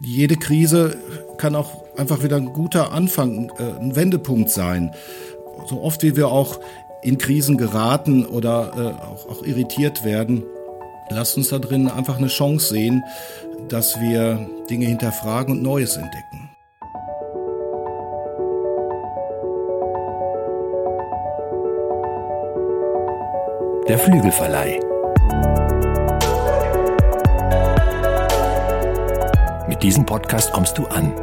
Jede Krise kann auch einfach wieder ein guter Anfang, äh, ein Wendepunkt sein. So oft wie wir auch in Krisen geraten oder äh, auch, auch irritiert werden, lasst uns da drin einfach eine Chance sehen, dass wir Dinge hinterfragen und Neues entdecken. Der Flügelverleih. Mit diesem Podcast kommst du an.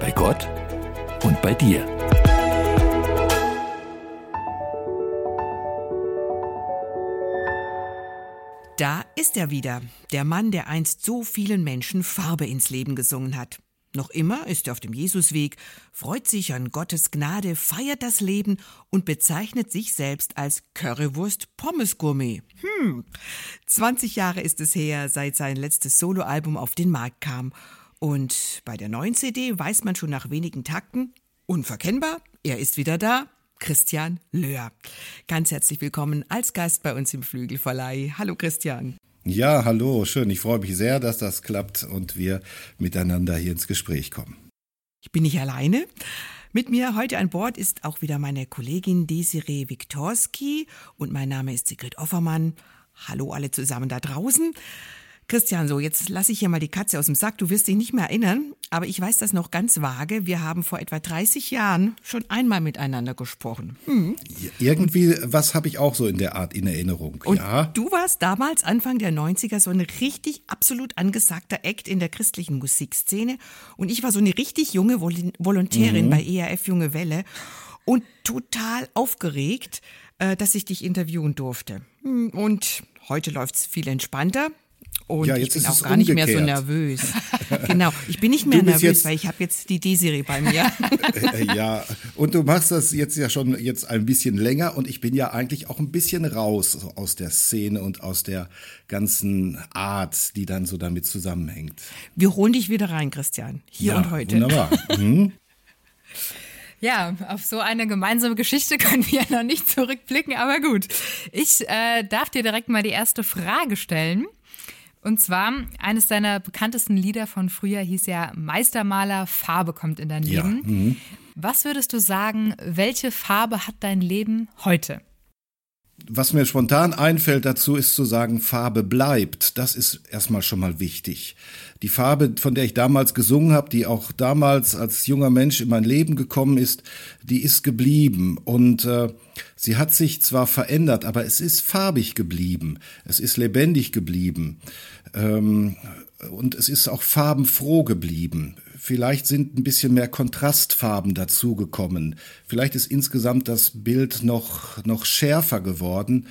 Bei Gott und bei dir. Da ist er wieder, der Mann, der einst so vielen Menschen Farbe ins Leben gesungen hat. Noch immer ist er auf dem Jesusweg, freut sich an Gottes Gnade, feiert das Leben und bezeichnet sich selbst als Currywurst-Pommes-Gourmet. Hm, 20 Jahre ist es her, seit sein letztes Soloalbum auf den Markt kam. Und bei der neuen CD weiß man schon nach wenigen Takten, unverkennbar, er ist wieder da, Christian Löhr. Ganz herzlich willkommen als Gast bei uns im Flügelverleih. Hallo Christian. Ja, hallo, schön. Ich freue mich sehr, dass das klappt und wir miteinander hier ins Gespräch kommen. Ich bin nicht alleine. Mit mir heute an Bord ist auch wieder meine Kollegin Desiree Viktorski und mein Name ist Sigrid Offermann. Hallo alle zusammen da draußen. Christian, so, jetzt lasse ich hier mal die Katze aus dem Sack. Du wirst dich nicht mehr erinnern, aber ich weiß das noch ganz vage. Wir haben vor etwa 30 Jahren schon einmal miteinander gesprochen. Hm. Irgendwie, was habe ich auch so in der Art in Erinnerung. Und ja. du warst damals Anfang der 90er so ein richtig absolut angesagter Act in der christlichen Musikszene. Und ich war so eine richtig junge Vol Volontärin mhm. bei ERF Junge Welle und total aufgeregt, äh, dass ich dich interviewen durfte. Hm, und heute läuft's viel entspannter. Und ja, ich bin auch gar umgekehrt. nicht mehr so nervös. genau, ich bin nicht mehr nervös, weil ich habe jetzt die D-Serie bei mir. ja, und du machst das jetzt ja schon jetzt ein bisschen länger und ich bin ja eigentlich auch ein bisschen raus aus der Szene und aus der ganzen Art, die dann so damit zusammenhängt. Wir holen dich wieder rein, Christian, hier ja, und heute. Wunderbar. Mhm. Ja, auf so eine gemeinsame Geschichte können wir ja noch nicht zurückblicken, aber gut. Ich äh, darf dir direkt mal die erste Frage stellen. Und zwar, eines deiner bekanntesten Lieder von früher hieß ja Meistermaler, Farbe kommt in dein Leben. Ja. Mhm. Was würdest du sagen, welche Farbe hat dein Leben heute? Was mir spontan einfällt dazu, ist zu sagen, Farbe bleibt. Das ist erstmal schon mal wichtig. Die Farbe, von der ich damals gesungen habe, die auch damals als junger Mensch in mein Leben gekommen ist, die ist geblieben. Und äh, sie hat sich zwar verändert, aber es ist farbig geblieben. Es ist lebendig geblieben. Ähm, und es ist auch farbenfroh geblieben. Vielleicht sind ein bisschen mehr Kontrastfarben dazugekommen. Vielleicht ist insgesamt das Bild noch, noch schärfer geworden.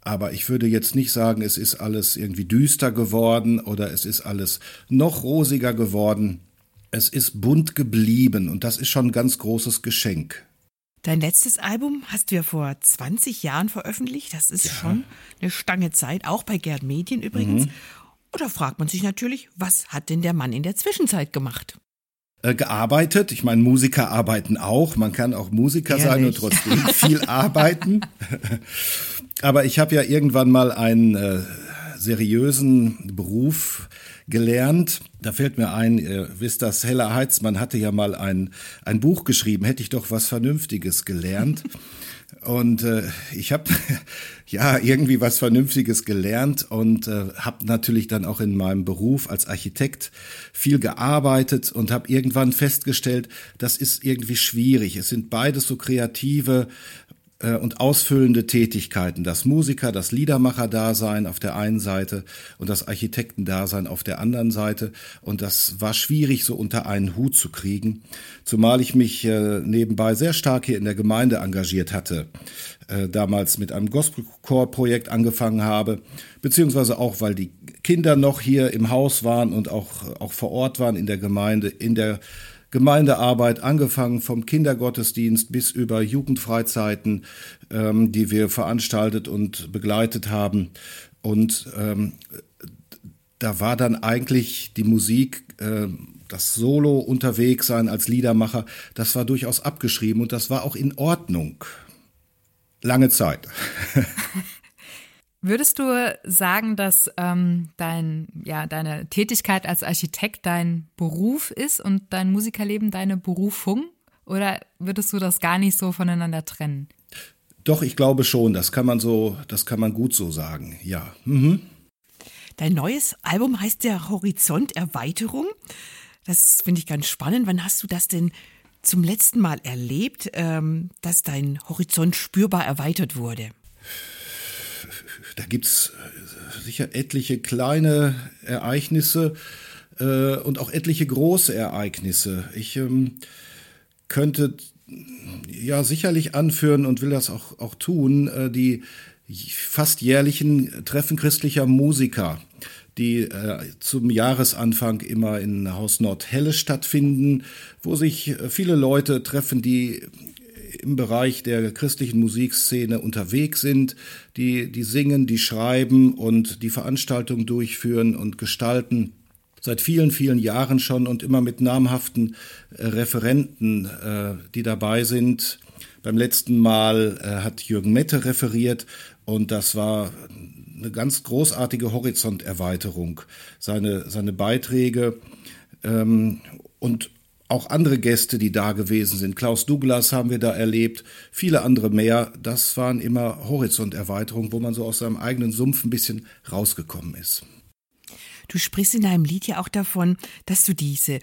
Aber ich würde jetzt nicht sagen, es ist alles irgendwie düster geworden oder es ist alles noch rosiger geworden. Es ist bunt geblieben und das ist schon ein ganz großes Geschenk. Dein letztes Album hast du ja vor 20 Jahren veröffentlicht. Das ist ja. schon eine Stange Zeit, auch bei Gerd Medien übrigens. Mhm. Oder fragt man sich natürlich, was hat denn der Mann in der Zwischenzeit gemacht? Äh, gearbeitet. Ich meine, Musiker arbeiten auch. Man kann auch Musiker Ehrlich? sein und trotzdem viel arbeiten. Aber ich habe ja irgendwann mal einen äh, seriösen Beruf gelernt. Da fällt mir ein, ihr wisst das, Hella Heitzmann hatte ja mal ein, ein Buch geschrieben, hätte ich doch was Vernünftiges gelernt. Und äh, ich habe ja irgendwie was Vernünftiges gelernt und äh, habe natürlich dann auch in meinem Beruf als Architekt viel gearbeitet und habe irgendwann festgestellt, das ist irgendwie schwierig. Es sind beides so kreative äh, und ausfüllende Tätigkeiten. Das Musiker, das Liedermacher-Dasein auf der einen Seite und das Architektendasein auf der anderen Seite. Und das war schwierig so unter einen Hut zu kriegen, zumal ich mich äh, nebenbei sehr stark hier in der Gemeinde engagiert hatte. Äh, damals mit einem Gospelchor-Projekt angefangen habe, beziehungsweise auch, weil die Kinder noch hier im Haus waren und auch, auch vor Ort waren in der Gemeinde, in der Gemeindearbeit, angefangen vom Kindergottesdienst bis über Jugendfreizeiten, ähm, die wir veranstaltet und begleitet haben. Und ähm, da war dann eigentlich die Musik, äh, das Solo unterwegs sein als Liedermacher, das war durchaus abgeschrieben und das war auch in Ordnung. Lange Zeit. Würdest du sagen, dass ähm, dein, ja, deine Tätigkeit als Architekt dein Beruf ist und dein Musikerleben deine Berufung? Oder würdest du das gar nicht so voneinander trennen? Doch, ich glaube schon. Das kann man so, das kann man gut so sagen. Ja. Mhm. Dein neues Album heißt ja Horizont Erweiterung. Das finde ich ganz spannend. Wann hast du das denn zum letzten Mal erlebt, ähm, dass dein Horizont spürbar erweitert wurde? Da gibt's äh, sicher etliche kleine Ereignisse äh, und auch etliche große Ereignisse. Ich ähm, könnte ja sicherlich anführen und will das auch, auch tun, äh, die fast jährlichen Treffen christlicher Musiker, die äh, zum Jahresanfang immer in Haus Nordhelle stattfinden, wo sich äh, viele Leute treffen, die im Bereich der christlichen Musikszene unterwegs sind, die, die singen, die schreiben und die Veranstaltungen durchführen und gestalten seit vielen, vielen Jahren schon und immer mit namhaften äh, Referenten, äh, die dabei sind. Beim letzten Mal äh, hat Jürgen Mette referiert und das war eine ganz großartige Horizonterweiterung. Seine, seine Beiträge ähm, und auch andere Gäste, die da gewesen sind. Klaus Douglas haben wir da erlebt, viele andere mehr. Das waren immer Horizonterweiterungen, wo man so aus seinem eigenen Sumpf ein bisschen rausgekommen ist. Du sprichst in deinem Lied ja auch davon, dass du diese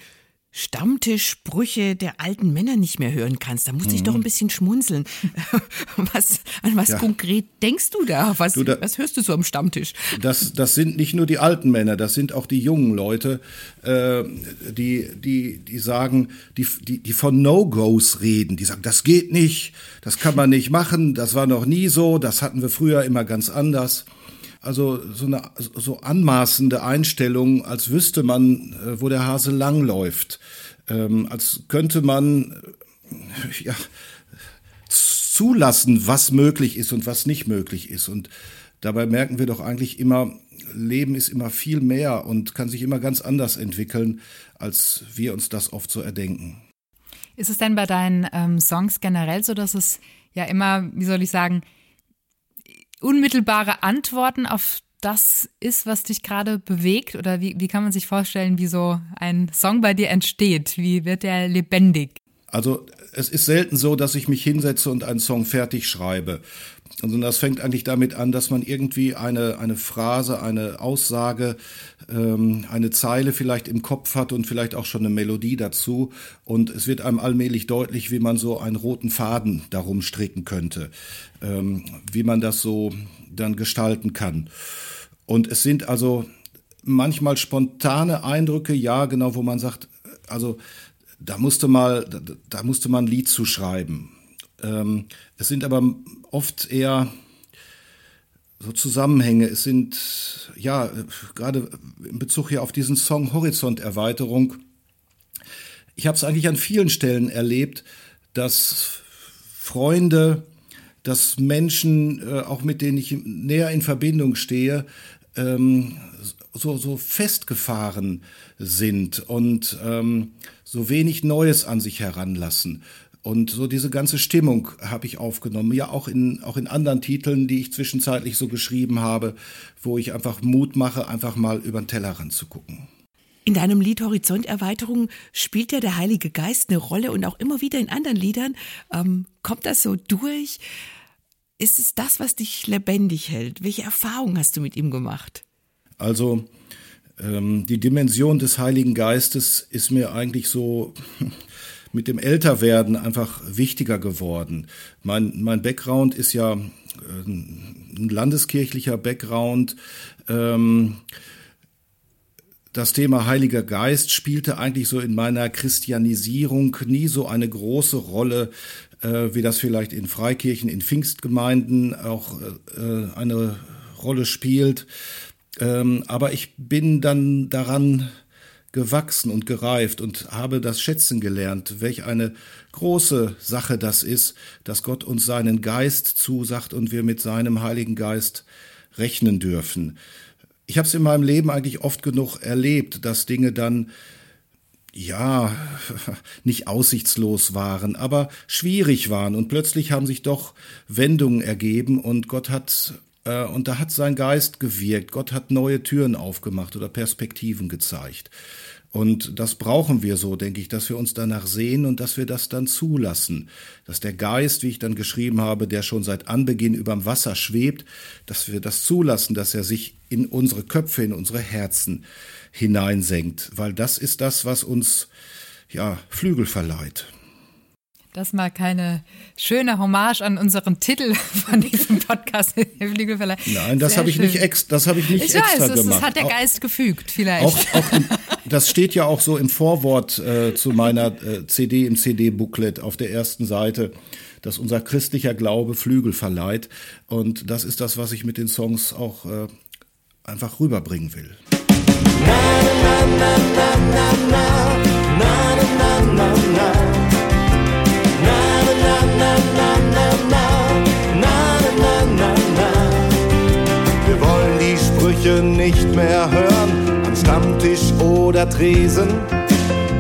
Stammtischsprüche der alten Männer nicht mehr hören kannst. Da muss mhm. ich doch ein bisschen schmunzeln. Was, an was ja. konkret denkst du da? Was, du da, was hörst du so am Stammtisch? Das, das sind nicht nur die alten Männer, das sind auch die jungen Leute, äh, die, die, die sagen, die, die, die von No-Gos reden. Die sagen, das geht nicht, das kann man nicht machen, das war noch nie so, das hatten wir früher immer ganz anders. Also so eine so anmaßende Einstellung, als wüsste man, äh, wo der Hase langläuft. Ähm, als könnte man äh, ja, zulassen, was möglich ist und was nicht möglich ist. Und dabei merken wir doch eigentlich immer, Leben ist immer viel mehr und kann sich immer ganz anders entwickeln, als wir uns das oft so erdenken. Ist es denn bei deinen ähm, Songs generell so, dass es ja immer, wie soll ich sagen, unmittelbare Antworten auf das ist, was dich gerade bewegt? Oder wie, wie kann man sich vorstellen, wie so ein Song bei dir entsteht? Wie wird der lebendig? Also es ist selten so, dass ich mich hinsetze und einen Song fertig schreibe. Also das fängt eigentlich damit an, dass man irgendwie eine, eine Phrase, eine Aussage, ähm, eine Zeile vielleicht im Kopf hat und vielleicht auch schon eine Melodie dazu. Und es wird einem allmählich deutlich, wie man so einen roten Faden darum stricken könnte, ähm, wie man das so dann gestalten kann. Und es sind also manchmal spontane Eindrücke, ja, genau, wo man sagt, also da musste mal, da, da musste man ein Lied zu schreiben ähm, es sind aber oft eher so Zusammenhänge. Es sind, ja, gerade in Bezug hier auf diesen Song Horizonterweiterung. Ich habe es eigentlich an vielen Stellen erlebt, dass Freunde, dass Menschen, äh, auch mit denen ich näher in Verbindung stehe, ähm, so, so festgefahren sind und ähm, so wenig Neues an sich heranlassen. Und so diese ganze Stimmung habe ich aufgenommen, ja auch in, auch in anderen Titeln, die ich zwischenzeitlich so geschrieben habe, wo ich einfach Mut mache, einfach mal über den Tellerrand zu gucken. In deinem Lied Horizonterweiterung spielt ja der Heilige Geist eine Rolle und auch immer wieder in anderen Liedern. Ähm, kommt das so durch? Ist es das, was dich lebendig hält? Welche Erfahrungen hast du mit ihm gemacht? Also ähm, die Dimension des Heiligen Geistes ist mir eigentlich so mit dem Älterwerden einfach wichtiger geworden. Mein, mein Background ist ja äh, ein landeskirchlicher Background. Ähm, das Thema Heiliger Geist spielte eigentlich so in meiner Christianisierung nie so eine große Rolle, äh, wie das vielleicht in Freikirchen, in Pfingstgemeinden auch äh, eine Rolle spielt. Ähm, aber ich bin dann daran gewachsen und gereift und habe das schätzen gelernt, welch eine große Sache das ist, dass Gott uns seinen Geist zusagt und wir mit seinem Heiligen Geist rechnen dürfen. Ich habe es in meinem Leben eigentlich oft genug erlebt, dass Dinge dann ja, nicht aussichtslos waren, aber schwierig waren und plötzlich haben sich doch Wendungen ergeben und Gott hat und da hat sein Geist gewirkt. Gott hat neue Türen aufgemacht oder Perspektiven gezeigt. Und das brauchen wir so, denke ich, dass wir uns danach sehen und dass wir das dann zulassen. Dass der Geist, wie ich dann geschrieben habe, der schon seit Anbeginn überm Wasser schwebt, dass wir das zulassen, dass er sich in unsere Köpfe, in unsere Herzen hineinsenkt. Weil das ist das, was uns, ja, Flügel verleiht. Das mal keine schöne Hommage an unseren Titel von diesem Podcast. Nein, das habe ich nicht, ex, das hab ich nicht ich extra weiß, gemacht. Das hat der Geist auch, gefügt, vielleicht. Auch, auch im, das steht ja auch so im Vorwort äh, zu meiner äh, CD im CD-Booklet auf der ersten Seite, dass unser christlicher Glaube Flügel verleiht. Und das ist das, was ich mit den Songs auch äh, einfach rüberbringen will. Na, na, na, na, na, na, na, na, Oder Tresen,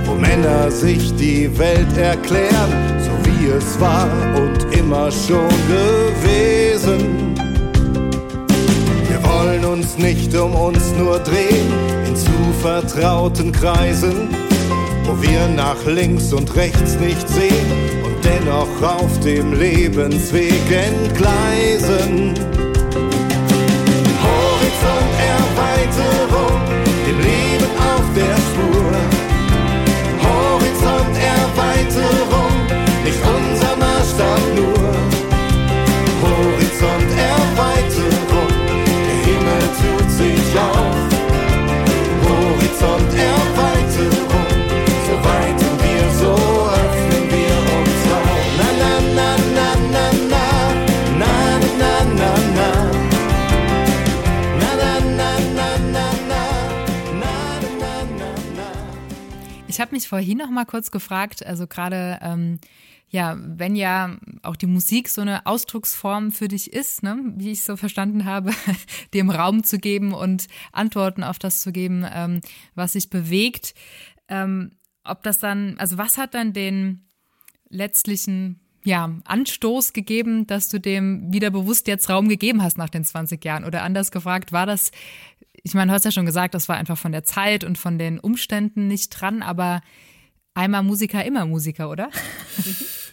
wo Männer sich die Welt erklären, so wie es war und immer schon gewesen. Wir wollen uns nicht um uns nur drehen, in zu vertrauten Kreisen, wo wir nach links und rechts nicht sehen und dennoch auf dem Lebensweg entgleisen der Spur. Horizont Erweiterung, nicht unser Maßstab nur. Horizont Erweiterung. Habe mich vorhin noch mal kurz gefragt, also gerade ähm, ja, wenn ja auch die Musik so eine Ausdrucksform für dich ist, ne, wie ich so verstanden habe, dem Raum zu geben und Antworten auf das zu geben, ähm, was sich bewegt, ähm, ob das dann, also was hat dann den letztlichen ja, Anstoß gegeben, dass du dem wieder bewusst jetzt Raum gegeben hast nach den 20 Jahren? Oder anders gefragt, war das ich meine, du hast ja schon gesagt, das war einfach von der Zeit und von den Umständen nicht dran, aber einmal Musiker, immer Musiker, oder?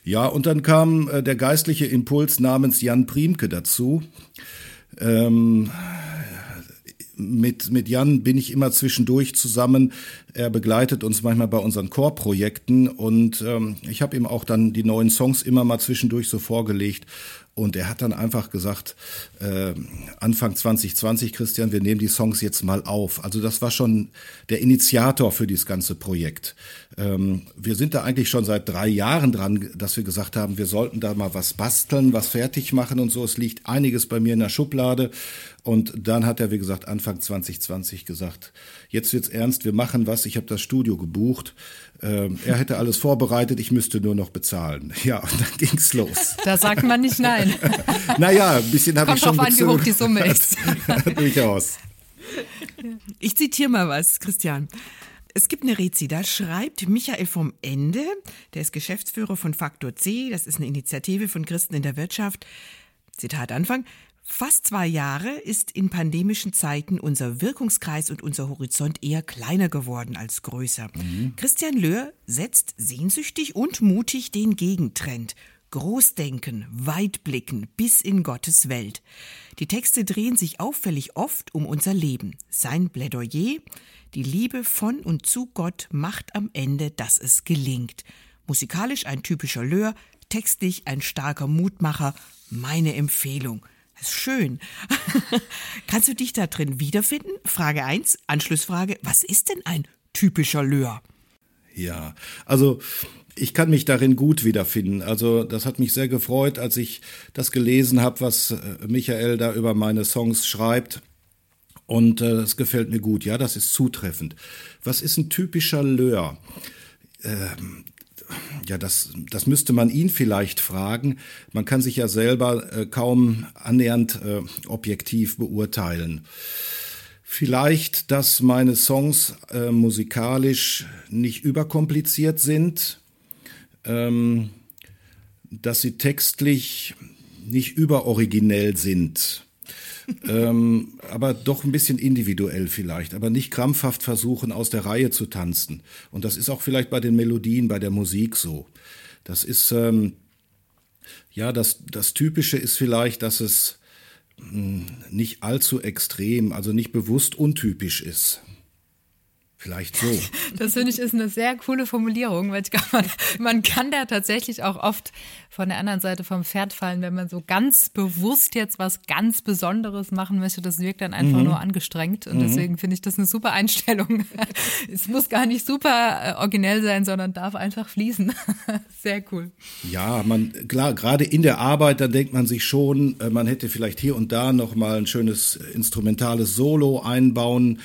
Ja, und dann kam äh, der geistliche Impuls namens Jan Priemke dazu. Ähm, mit, mit Jan bin ich immer zwischendurch zusammen. Er begleitet uns manchmal bei unseren Chorprojekten und ähm, ich habe ihm auch dann die neuen Songs immer mal zwischendurch so vorgelegt. Und er hat dann einfach gesagt, äh, Anfang 2020, Christian, wir nehmen die Songs jetzt mal auf. Also das war schon der Initiator für dieses ganze Projekt. Ähm, wir sind da eigentlich schon seit drei Jahren dran, dass wir gesagt haben, wir sollten da mal was basteln, was fertig machen und so. Es liegt einiges bei mir in der Schublade. Und dann hat er, wie gesagt, Anfang 2020 gesagt, jetzt wird's ernst, wir machen was. Ich habe das Studio gebucht. Ähm, er hätte alles vorbereitet, ich müsste nur noch bezahlen. Ja, und dann ging's los. Da sagt man nicht nein. naja, ein bisschen habe ich schon Kommt drauf an, wie hoch die Summe ist. Durchaus. Ich zitiere mal was, Christian. Es gibt eine Rezi, da schreibt Michael vom Ende, der ist Geschäftsführer von Faktor C, das ist eine Initiative von Christen in der Wirtschaft. Zitat Anfang. Fast zwei Jahre ist in pandemischen Zeiten unser Wirkungskreis und unser Horizont eher kleiner geworden als größer. Mhm. Christian Löhr setzt sehnsüchtig und mutig den Gegentrend. Großdenken, weitblicken bis in Gottes Welt. Die Texte drehen sich auffällig oft um unser Leben. Sein Plädoyer, die Liebe von und zu Gott macht am Ende, dass es gelingt. Musikalisch ein typischer Löhr, textlich ein starker Mutmacher, meine Empfehlung. Das ist schön. Kannst du dich da drin wiederfinden? Frage 1, Anschlussfrage, was ist denn ein typischer Löhr? Ja, also ich kann mich darin gut wiederfinden. Also das hat mich sehr gefreut, als ich das gelesen habe, was äh, Michael da über meine Songs schreibt. Und äh, es gefällt mir gut. Ja, das ist zutreffend. Was ist ein typischer Löhr? Ähm, ja, das, das müsste man ihn vielleicht fragen. Man kann sich ja selber äh, kaum annähernd äh, objektiv beurteilen. Vielleicht, dass meine Songs äh, musikalisch nicht überkompliziert sind, ähm, dass sie textlich nicht überoriginell sind. Ähm, aber doch ein bisschen individuell vielleicht, aber nicht krampfhaft versuchen, aus der Reihe zu tanzen. Und das ist auch vielleicht bei den Melodien, bei der Musik so. Das ist, ähm, ja, das, das Typische ist vielleicht, dass es mh, hm, nicht allzu extrem, also nicht bewusst untypisch ist. Vielleicht so. Das finde ich ist eine sehr coole Formulierung, weil ich glaube, man, man, kann da tatsächlich auch oft von der anderen Seite vom Pferd fallen, wenn man so ganz bewusst jetzt was ganz Besonderes machen möchte. Das wirkt dann einfach mhm. nur angestrengt und mhm. deswegen finde ich das eine super Einstellung. es muss gar nicht super äh, originell sein, sondern darf einfach fließen. sehr cool. Ja, man klar, gerade in der Arbeit, da denkt man sich schon, äh, man hätte vielleicht hier und da noch mal ein schönes instrumentales Solo einbauen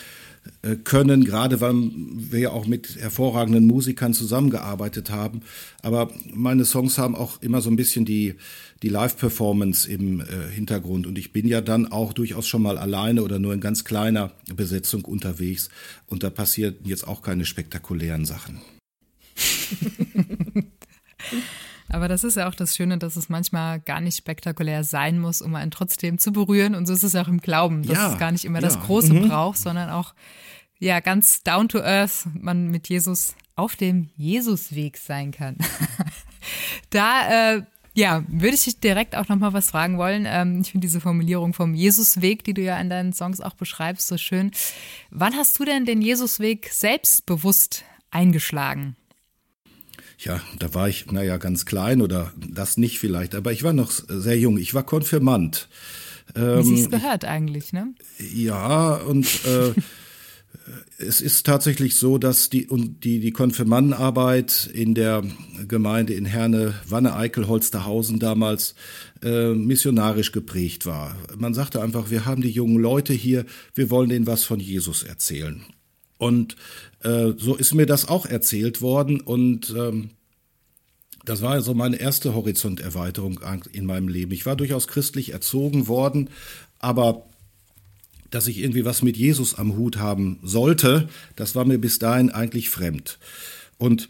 können, gerade weil wir ja auch mit hervorragenden Musikern zusammengearbeitet haben. Aber meine Songs haben auch immer so ein bisschen die, die Live-Performance im äh, Hintergrund. Und ich bin ja dann auch durchaus schon mal alleine oder nur in ganz kleiner Besetzung unterwegs. Und da passieren jetzt auch keine spektakulären Sachen. Aber das ist ja auch das Schöne, dass es manchmal gar nicht spektakulär sein muss, um einen trotzdem zu berühren. Und so ist es auch im Glauben, dass ja, es gar nicht immer ja. das Große mhm. braucht, sondern auch ja ganz down to earth man mit Jesus auf dem Jesusweg sein kann. da äh, ja, würde ich dich direkt auch nochmal was fragen wollen. Ähm, ich finde diese Formulierung vom Jesusweg, die du ja in deinen Songs auch beschreibst, so schön. Wann hast du denn den Jesusweg selbstbewusst eingeschlagen? Ja, da war ich, naja, ganz klein oder das nicht vielleicht, aber ich war noch sehr jung. Ich war Konfirmand. Ähm, Wie sie es gehört eigentlich, ne? Ja, und äh, es ist tatsächlich so, dass die, die, die Konfirmandenarbeit in der Gemeinde in Herne, Wanne, Eickel, Holsterhausen damals äh, missionarisch geprägt war. Man sagte einfach, wir haben die jungen Leute hier, wir wollen denen was von Jesus erzählen. Und äh, so ist mir das auch erzählt worden und ähm, das war so meine erste Horizonterweiterung in meinem Leben. Ich war durchaus christlich erzogen worden, aber dass ich irgendwie was mit Jesus am Hut haben sollte, das war mir bis dahin eigentlich fremd. Und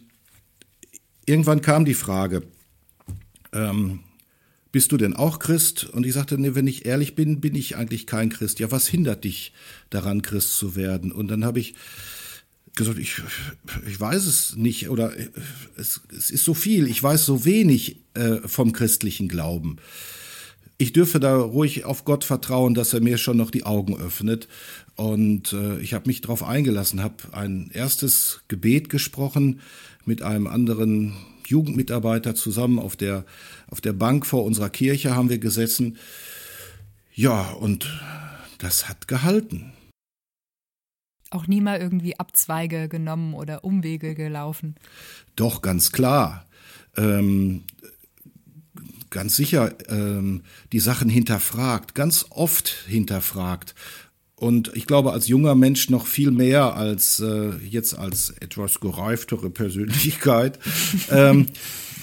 irgendwann kam die Frage, ähm, bist du denn auch Christ? Und ich sagte, nee, wenn ich ehrlich bin, bin ich eigentlich kein Christ. Ja, was hindert dich daran, Christ zu werden? Und dann habe ich gesagt, ich, ich weiß es nicht oder es, es ist so viel, ich weiß so wenig äh, vom christlichen Glauben. Ich dürfe da ruhig auf Gott vertrauen, dass er mir schon noch die Augen öffnet. Und äh, ich habe mich darauf eingelassen, habe ein erstes Gebet gesprochen mit einem anderen Jugendmitarbeiter zusammen auf der, auf der Bank vor unserer Kirche haben wir gesessen. Ja, und das hat gehalten auch nie mal irgendwie Abzweige genommen oder Umwege gelaufen? Doch, ganz klar. Ähm, ganz sicher ähm, die Sachen hinterfragt, ganz oft hinterfragt. Und ich glaube, als junger Mensch noch viel mehr als äh, jetzt als etwas gereiftere Persönlichkeit. ähm,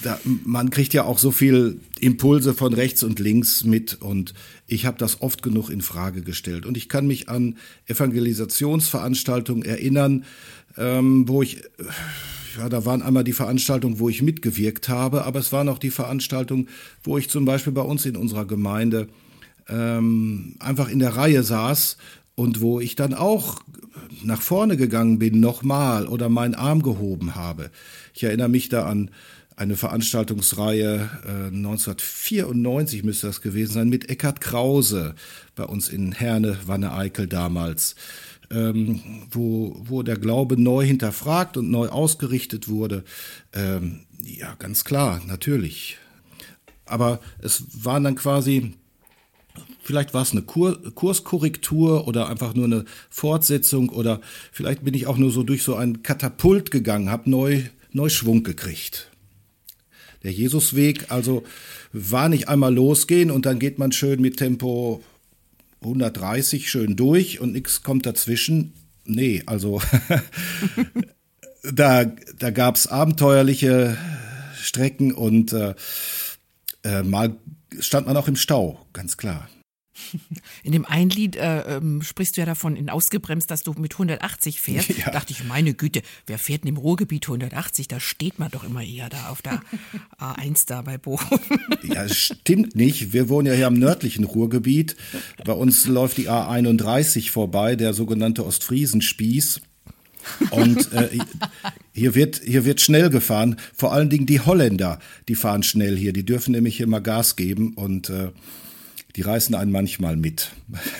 da, man kriegt ja auch so viel Impulse von rechts und links mit und ich habe das oft genug in Frage gestellt. Und ich kann mich an Evangelisationsveranstaltungen erinnern, ähm, wo ich, ja, da waren einmal die Veranstaltungen, wo ich mitgewirkt habe, aber es waren auch die Veranstaltungen, wo ich zum Beispiel bei uns in unserer Gemeinde ähm, einfach in der Reihe saß und wo ich dann auch nach vorne gegangen bin, nochmal oder meinen Arm gehoben habe. Ich erinnere mich da an eine Veranstaltungsreihe äh, 1994 müsste das gewesen sein mit Eckhard Krause bei uns in Herne, Wanne-Eickel damals, ähm, wo, wo der Glaube neu hinterfragt und neu ausgerichtet wurde. Ähm, ja, ganz klar, natürlich. Aber es waren dann quasi Vielleicht war es eine Kur Kurskorrektur oder einfach nur eine Fortsetzung oder vielleicht bin ich auch nur so durch so ein Katapult gegangen, habe neu, neu Schwung gekriegt. Der Jesusweg, also war nicht einmal losgehen und dann geht man schön mit Tempo 130 schön durch und nichts kommt dazwischen. Nee, also da, da gab es abenteuerliche Strecken und äh, äh, mal stand man auch im Stau, ganz klar. In dem einen Lied äh, ähm, sprichst du ja davon, in ausgebremst, dass du mit 180 fährst. Ja. Da dachte ich, meine Güte, wer fährt denn im Ruhrgebiet 180? Da steht man doch immer eher da auf der A1 da bei Bochum. Ja, stimmt nicht. Wir wohnen ja hier am nördlichen Ruhrgebiet. Bei uns läuft die A31 vorbei, der sogenannte Ostfriesenspieß. Und äh, hier, wird, hier wird schnell gefahren. Vor allen Dingen die Holländer, die fahren schnell hier. Die dürfen nämlich hier mal Gas geben und äh, die reißen einen manchmal mit.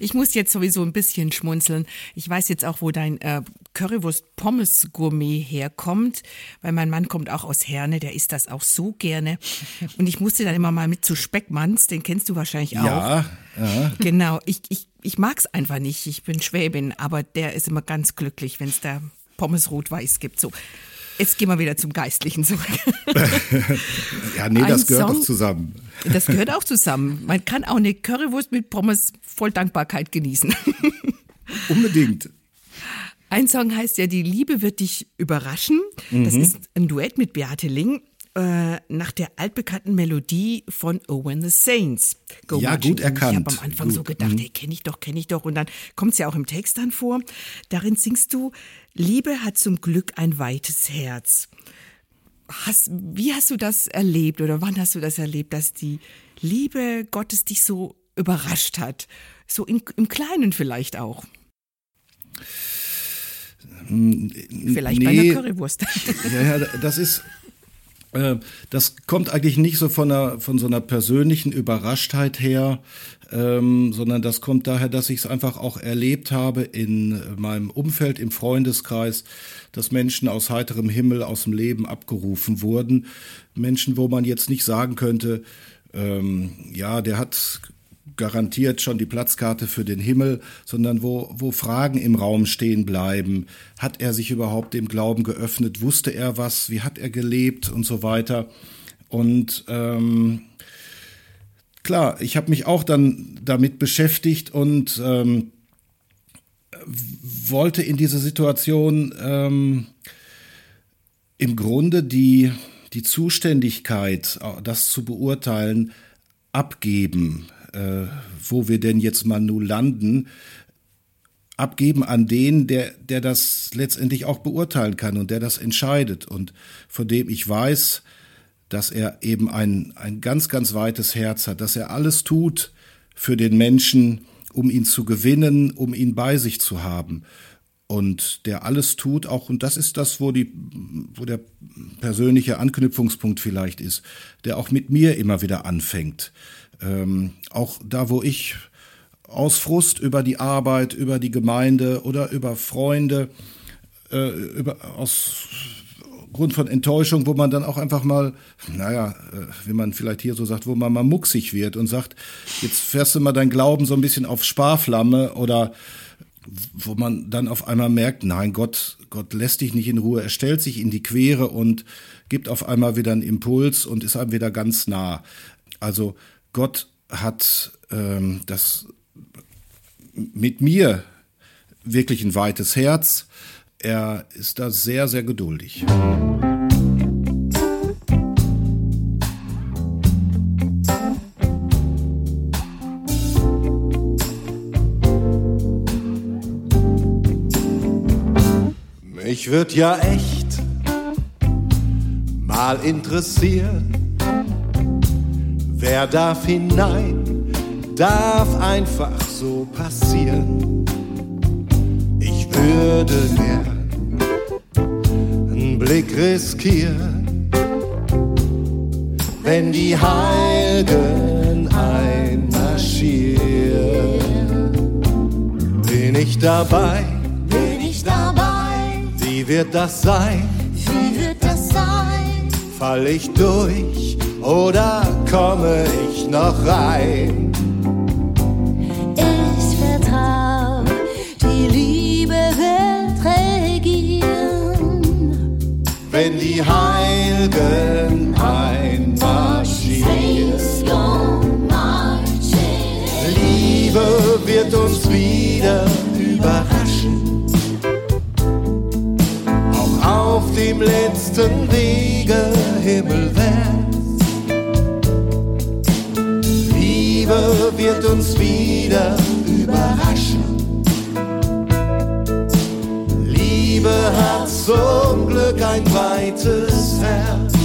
Ich muss jetzt sowieso ein bisschen schmunzeln. Ich weiß jetzt auch, wo dein äh, Currywurst-Pommes-Gourmet herkommt, weil mein Mann kommt auch aus Herne, der isst das auch so gerne. Und ich musste dann immer mal mit zu Speckmanns, den kennst du wahrscheinlich auch. Ja, ja. Genau, ich, ich, ich mag es einfach nicht. Ich bin Schwäbin, aber der ist immer ganz glücklich, wenn es da Pommes rot-weiß gibt. So. Jetzt gehen wir wieder zum Geistlichen zurück. ja, nee, das Ein gehört Song, auch zusammen. Das gehört auch zusammen. Man kann auch eine Currywurst mit Pommes voll Dankbarkeit genießen. Unbedingt. Ein Song heißt ja Die Liebe wird dich überraschen. Das mhm. ist ein Duett mit Beate Ling äh, nach der altbekannten Melodie von When the Saints. Go ja, gut erkannt. Ich habe am Anfang gut. so gedacht, mhm. hey, kenne ich doch, kenne ich doch. Und dann kommt es ja auch im Text dann vor. Darin singst du, Liebe hat zum Glück ein weites Herz. Hast, wie hast du das erlebt oder wann hast du das erlebt, dass die Liebe Gottes dich so überrascht hat? So im, im Kleinen vielleicht auch. Vielleicht nee, bei einer Currywurst. Ja, ja, das ist, äh, das kommt eigentlich nicht so von, einer, von so einer persönlichen Überraschtheit her, ähm, sondern das kommt daher, dass ich es einfach auch erlebt habe in meinem Umfeld, im Freundeskreis, dass Menschen aus heiterem Himmel, aus dem Leben abgerufen wurden. Menschen, wo man jetzt nicht sagen könnte, ähm, ja, der hat garantiert schon die Platzkarte für den Himmel, sondern wo, wo Fragen im Raum stehen bleiben. Hat er sich überhaupt dem Glauben geöffnet? Wusste er was? Wie hat er gelebt und so weiter? Und ähm, klar, ich habe mich auch dann damit beschäftigt und ähm, wollte in diese Situation ähm, im Grunde die, die Zuständigkeit, das zu beurteilen, abgeben. Äh, wo wir denn jetzt mal nun landen, abgeben an den, der, der das letztendlich auch beurteilen kann und der das entscheidet. Und von dem ich weiß, dass er eben ein, ein ganz, ganz weites Herz hat, dass er alles tut für den Menschen, um ihn zu gewinnen, um ihn bei sich zu haben. Und der alles tut, auch, und das ist das, wo die, wo der persönliche Anknüpfungspunkt vielleicht ist, der auch mit mir immer wieder anfängt. Ähm, auch da, wo ich aus Frust über die Arbeit, über die Gemeinde oder über Freunde, äh, über, aus Grund von Enttäuschung, wo man dann auch einfach mal, naja, äh, wie man vielleicht hier so sagt, wo man mal mucksig wird und sagt, jetzt fährst du mal dein Glauben so ein bisschen auf Sparflamme oder wo man dann auf einmal merkt, nein, Gott, Gott lässt dich nicht in Ruhe, er stellt sich in die Quere und gibt auf einmal wieder einen Impuls und ist einem wieder ganz nah. Also Gott hat ähm, das mit mir wirklich ein weites Herz. Er ist da sehr, sehr geduldig. Mich wird ja echt mal interessieren Wer darf hinein? Darf einfach so passieren. Ich würde gern Blick riskieren, wenn die Heiligen einmarschieren. Bin ich dabei? Bin ich dabei? Wie wird das sein? Wie wird das sein? Fall ich durch? oder komme ich noch rein? Die Heiligen einmarschieren. Liebe wird uns wieder überraschen. Auch auf dem letzten Wege himmelwärts Liebe wird uns wieder überraschen. Zum Glück ein weites Herz.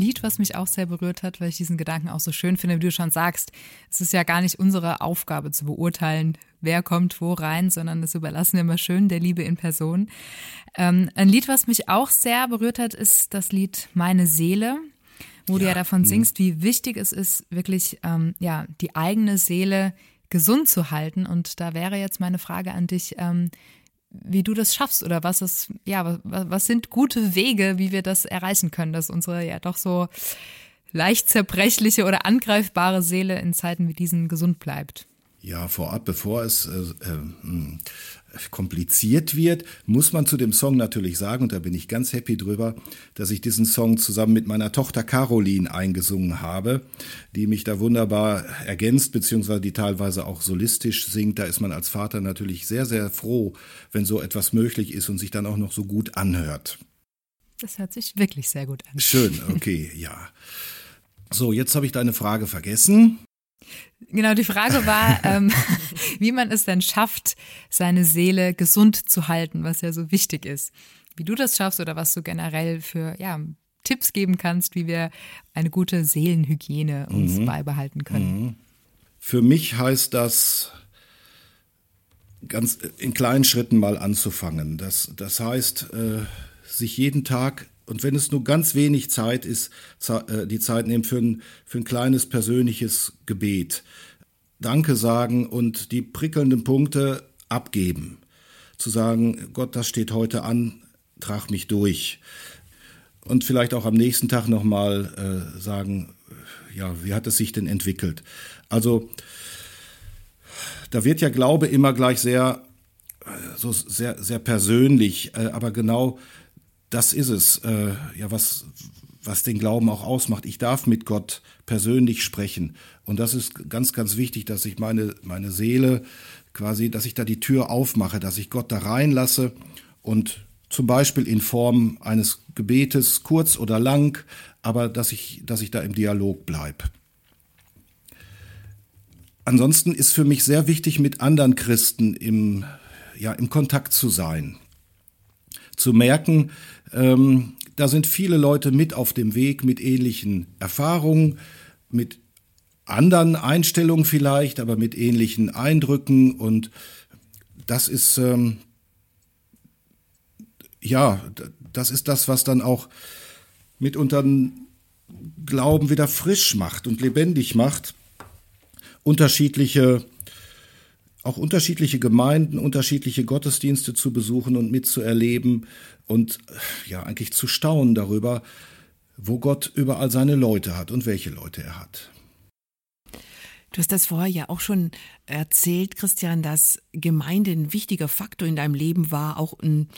Lied, was mich auch sehr berührt hat, weil ich diesen Gedanken auch so schön finde, wie du schon sagst. Es ist ja gar nicht unsere Aufgabe zu beurteilen, wer kommt wo rein, sondern das überlassen wir immer schön der Liebe in Person. Ähm, ein Lied, was mich auch sehr berührt hat, ist das Lied Meine Seele wo du ja davon singst, wie wichtig es ist, wirklich ähm, ja die eigene Seele gesund zu halten. Und da wäre jetzt meine Frage an dich, ähm, wie du das schaffst oder was ist, ja, was, was sind gute Wege, wie wir das erreichen können, dass unsere ja doch so leicht zerbrechliche oder angreifbare Seele in Zeiten wie diesen gesund bleibt. Ja, vorab, bevor es äh, äh, kompliziert wird, muss man zu dem Song natürlich sagen, und da bin ich ganz happy drüber, dass ich diesen Song zusammen mit meiner Tochter Caroline eingesungen habe, die mich da wunderbar ergänzt, beziehungsweise die teilweise auch solistisch singt. Da ist man als Vater natürlich sehr, sehr froh, wenn so etwas möglich ist und sich dann auch noch so gut anhört. Das hört sich wirklich sehr gut an. Schön, okay, ja. So, jetzt habe ich deine Frage vergessen. Genau, die Frage war, ähm, wie man es denn schafft, seine Seele gesund zu halten, was ja so wichtig ist. Wie du das schaffst oder was du generell für ja, Tipps geben kannst, wie wir eine gute Seelenhygiene uns mhm. beibehalten können. Mhm. Für mich heißt das, ganz in kleinen Schritten mal anzufangen. Das, das heißt, äh, sich jeden Tag und wenn es nur ganz wenig Zeit ist, äh, die Zeit nehmen für ein, für ein kleines persönliches Gebet. Danke sagen und die prickelnden Punkte abgeben. Zu sagen, Gott, das steht heute an, trag mich durch. Und vielleicht auch am nächsten Tag nochmal äh, sagen, ja, wie hat es sich denn entwickelt? Also, da wird ja Glaube immer gleich sehr, äh, so sehr, sehr persönlich, äh, aber genau das ist es, äh, ja, was, was den Glauben auch ausmacht. Ich darf mit Gott persönlich sprechen. Und das ist ganz, ganz wichtig, dass ich meine, meine Seele quasi, dass ich da die Tür aufmache, dass ich Gott da reinlasse und zum Beispiel in Form eines Gebetes, kurz oder lang, aber dass ich, dass ich da im Dialog bleibe. Ansonsten ist für mich sehr wichtig, mit anderen Christen im, ja, im Kontakt zu sein. Zu merken, ähm, da sind viele Leute mit auf dem Weg mit ähnlichen Erfahrungen, mit anderen Einstellungen vielleicht, aber mit ähnlichen Eindrücken und das ist ähm, ja, das ist das, was dann auch mitunter Glauben wieder frisch macht und lebendig macht. Unterschiedliche auch unterschiedliche Gemeinden, unterschiedliche Gottesdienste zu besuchen und mitzuerleben und ja, eigentlich zu staunen darüber, wo Gott überall seine Leute hat und welche Leute er hat. Du hast das vorher ja auch schon erzählt, Christian, dass Gemeinde ein wichtiger Faktor in deinem Leben war, auch ein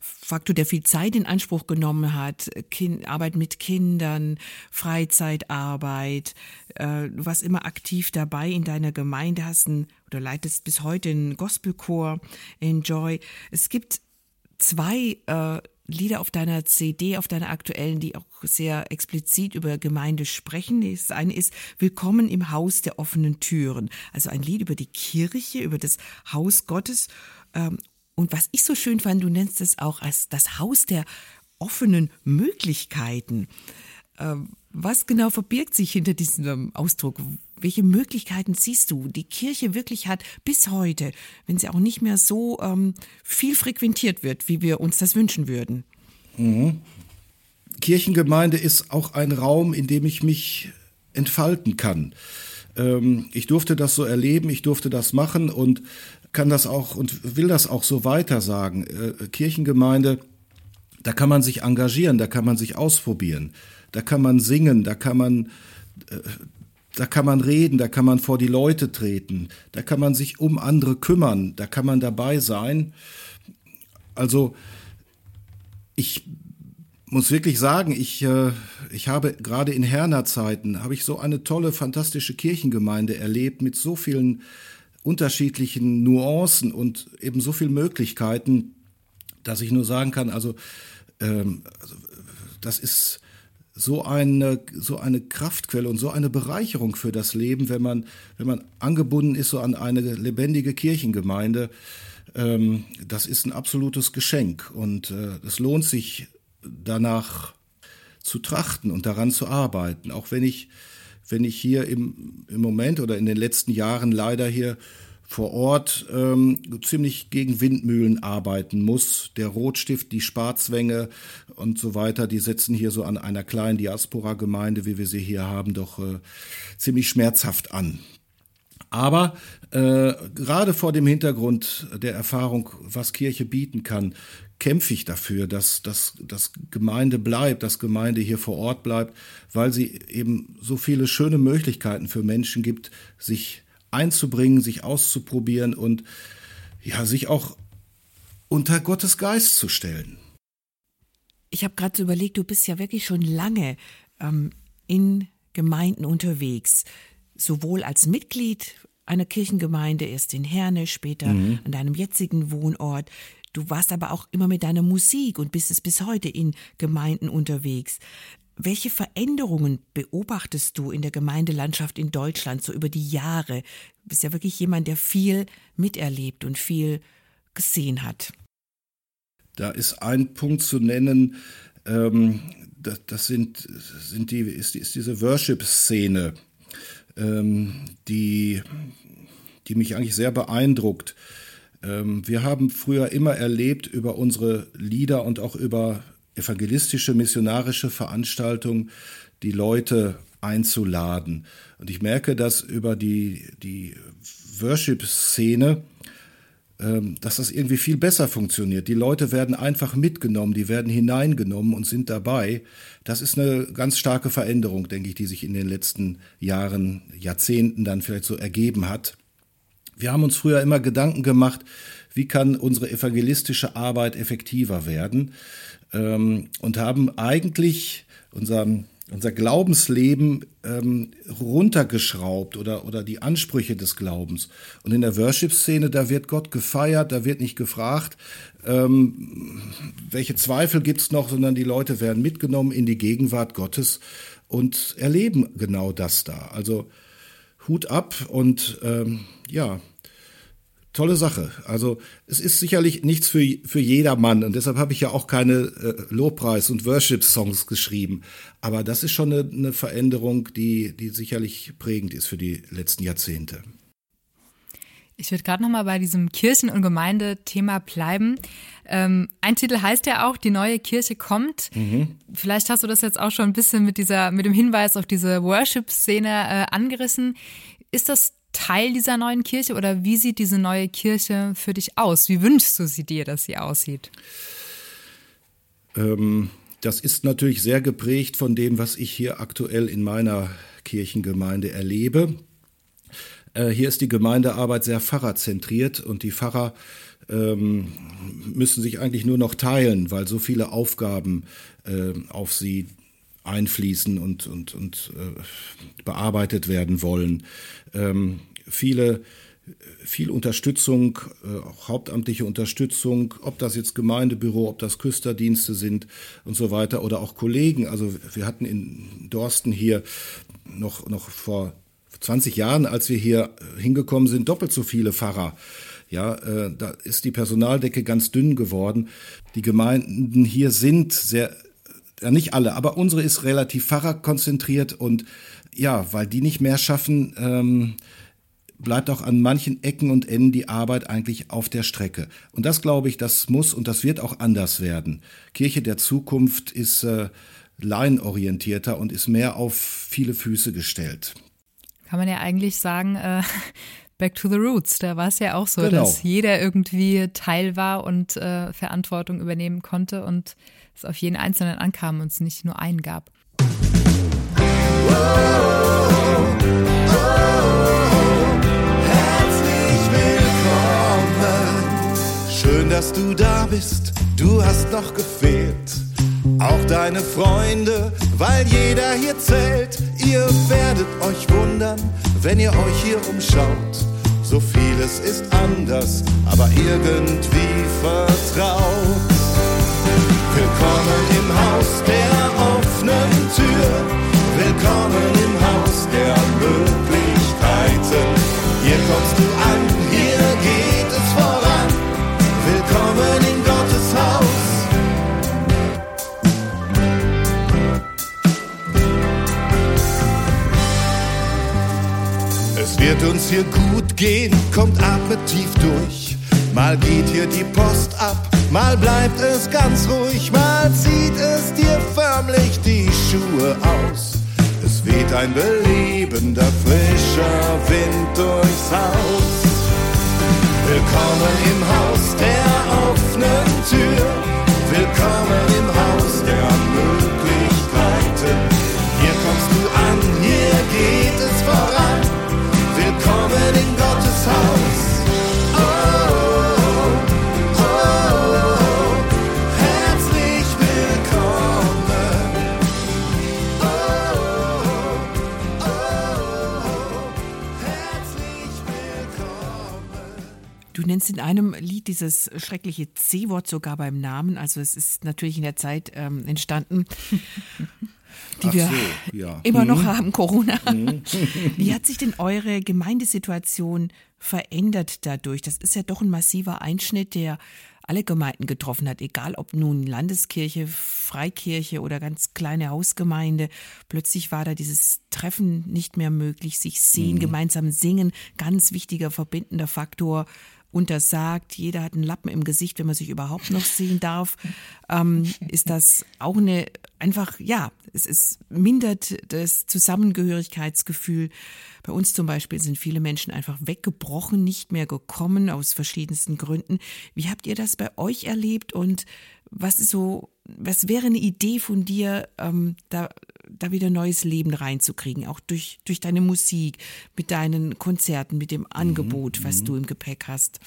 Faktor, der viel Zeit in Anspruch genommen hat. Kind, Arbeit mit Kindern, Freizeitarbeit. Äh, du warst immer aktiv dabei in deiner Gemeinde, hast ein, oder leitest bis heute einen Gospelchor, Enjoy. Es gibt zwei äh, Lieder auf deiner CD, auf deiner aktuellen, die auch sehr explizit über Gemeinde sprechen. Das eine ist Willkommen im Haus der offenen Türen. Also ein Lied über die Kirche, über das Haus Gottes. Ähm, und was ich so schön fand, du nennst es auch als das Haus der offenen Möglichkeiten. Ähm, was genau verbirgt sich hinter diesem Ausdruck? Welche Möglichkeiten siehst du, die Kirche wirklich hat bis heute, wenn sie auch nicht mehr so ähm, viel frequentiert wird, wie wir uns das wünschen würden? Mhm. Kirchengemeinde ist auch ein Raum, in dem ich mich entfalten kann. Ähm, ich durfte das so erleben, ich durfte das machen und kann das auch und will das auch so weiter sagen. Äh, Kirchengemeinde, da kann man sich engagieren, da kann man sich ausprobieren, da kann man singen, da kann man äh, da kann man reden, da kann man vor die Leute treten, da kann man sich um andere kümmern, da kann man dabei sein. Also ich muss wirklich sagen, ich, äh, ich habe gerade in Herner Zeiten, habe ich so eine tolle, fantastische Kirchengemeinde erlebt mit so vielen unterschiedlichen Nuancen und eben so viele Möglichkeiten, dass ich nur sagen kann, also, ähm, also das ist so eine, so eine Kraftquelle und so eine Bereicherung für das Leben, wenn man, wenn man angebunden ist so an eine lebendige Kirchengemeinde. Ähm, das ist ein absolutes Geschenk und äh, es lohnt sich danach zu trachten und daran zu arbeiten. Auch wenn ich, wenn ich hier im, im Moment oder in den letzten Jahren leider hier vor Ort ähm, ziemlich gegen Windmühlen arbeiten muss. Der Rotstift, die Sparzwänge und so weiter, die setzen hier so an einer kleinen Diaspora-Gemeinde, wie wir sie hier haben, doch äh, ziemlich schmerzhaft an. Aber äh, gerade vor dem Hintergrund der Erfahrung, was Kirche bieten kann, kämpfe ich dafür, dass, dass, Gemeinde bleibt, dass Gemeinde hier vor Ort bleibt, weil sie eben so viele schöne Möglichkeiten für Menschen gibt, sich einzubringen, sich auszuprobieren und ja, sich auch unter Gottes Geist zu stellen. Ich habe gerade so überlegt, du bist ja wirklich schon lange ähm, in Gemeinden unterwegs, sowohl als Mitglied einer Kirchengemeinde, erst in Herne, später mhm. an deinem jetzigen Wohnort. Du warst aber auch immer mit deiner Musik und bist es bis heute in Gemeinden unterwegs. Welche Veränderungen beobachtest du in der Gemeindelandschaft in Deutschland so über die Jahre? Du bist ja wirklich jemand, der viel miterlebt und viel gesehen hat. Da ist ein Punkt zu nennen, ähm, das, das, sind, sind die, ist, ist diese Worship-Szene, ähm, die, die mich eigentlich sehr beeindruckt. Ähm, wir haben früher immer erlebt über unsere Lieder und auch über evangelistische, missionarische Veranstaltung die Leute einzuladen. Und ich merke, dass über die, die Worship-Szene, ähm, dass das irgendwie viel besser funktioniert. Die Leute werden einfach mitgenommen, die werden hineingenommen und sind dabei. Das ist eine ganz starke Veränderung, denke ich, die sich in den letzten Jahren, Jahrzehnten dann vielleicht so ergeben hat. Wir haben uns früher immer Gedanken gemacht, wie kann unsere evangelistische Arbeit effektiver werden ähm, und haben eigentlich unser, unser Glaubensleben ähm, runtergeschraubt oder, oder die Ansprüche des Glaubens. Und in der Worship-Szene, da wird Gott gefeiert, da wird nicht gefragt, ähm, welche Zweifel gibt's noch, sondern die Leute werden mitgenommen in die Gegenwart Gottes und erleben genau das da. Also Hut ab und ähm, ja, tolle Sache. Also es ist sicherlich nichts für, für jedermann und deshalb habe ich ja auch keine äh, Lobpreis- und Worship-Songs geschrieben. Aber das ist schon eine, eine Veränderung, die, die sicherlich prägend ist für die letzten Jahrzehnte. Ich würde gerade noch mal bei diesem Kirchen- und Gemeindethema bleiben. Ähm, ein Titel heißt ja auch, die neue Kirche kommt. Mhm. Vielleicht hast du das jetzt auch schon ein bisschen mit dieser, mit dem Hinweis auf diese Worship-Szene äh, angerissen. Ist das Teil dieser neuen Kirche oder wie sieht diese neue Kirche für dich aus? Wie wünschst du sie dir, dass sie aussieht? Ähm, das ist natürlich sehr geprägt von dem, was ich hier aktuell in meiner Kirchengemeinde erlebe. Äh, hier ist die Gemeindearbeit sehr pfarrerzentriert und die Pfarrer ähm, müssen sich eigentlich nur noch teilen, weil so viele Aufgaben äh, auf sie einfließen und, und, und äh, bearbeitet werden wollen. Ähm, viele viel Unterstützung, äh, auch hauptamtliche Unterstützung, ob das jetzt Gemeindebüro, ob das Küsterdienste sind und so weiter oder auch Kollegen. Also wir hatten in Dorsten hier noch, noch vor 20 Jahren, als wir hier hingekommen sind, doppelt so viele Pfarrer. Ja, äh, da ist die Personaldecke ganz dünn geworden. Die Gemeinden hier sind sehr ja nicht alle, aber unsere ist relativ Fahrradkonzentriert und ja, weil die nicht mehr schaffen, ähm, bleibt auch an manchen Ecken und Enden die Arbeit eigentlich auf der Strecke. Und das glaube ich, das muss und das wird auch anders werden. Kirche der Zukunft ist äh, laienorientierter und ist mehr auf viele Füße gestellt. Kann man ja eigentlich sagen, äh, Back to the Roots, da war es ja auch so, genau. dass jeder irgendwie Teil war und äh, Verantwortung übernehmen konnte und es auf jeden Einzelnen ankam und es nicht nur einen gab. Oh, Schön, dass du da bist, du hast noch gefehlt. Auch deine Freunde, weil jeder hier zählt. Ihr werdet euch wundern, wenn ihr euch hier umschaut So vieles ist anders, aber irgendwie vertraut. Willkommen im Haus der offenen Tür. Willkommen im Haus der Möglichkeiten. Hier kommst du an, hier geht es voran. Willkommen in Gottes Haus. Es wird uns hier gut gehen, kommt atmet tief durch. Mal geht hier die Post ab, mal bleibt es ganz ruhig, mal zieht es dir förmlich die Schuhe aus. Es weht ein belebender, frischer Wind durchs Haus. Willkommen im Haus der offenen Tür, willkommen im Haus der Möglichkeiten. Hier kommst du an, hier geht es voran. Willkommen in Gottes Haus. Einem Lied dieses schreckliche C-Wort sogar beim Namen. Also es ist natürlich in der Zeit ähm, entstanden, die Ach wir so, ja. immer noch haben, Corona. Wie hat sich denn eure Gemeindesituation verändert dadurch? Das ist ja doch ein massiver Einschnitt, der alle Gemeinden getroffen hat, egal ob nun Landeskirche, Freikirche oder ganz kleine Hausgemeinde. Plötzlich war da dieses Treffen nicht mehr möglich, sich sehen, gemeinsam singen, ganz wichtiger verbindender Faktor untersagt. Jeder hat einen Lappen im Gesicht, wenn man sich überhaupt noch sehen darf. Ähm, ist das auch eine einfach, ja, es ist, mindert das Zusammengehörigkeitsgefühl. Bei uns zum Beispiel sind viele Menschen einfach weggebrochen, nicht mehr gekommen aus verschiedensten Gründen. Wie habt ihr das bei euch erlebt und was ist so, was wäre eine Idee von dir, ähm, da, da wieder neues Leben reinzukriegen, auch durch, durch deine Musik, mit deinen Konzerten, mit dem Angebot, was du im Gepäck hast?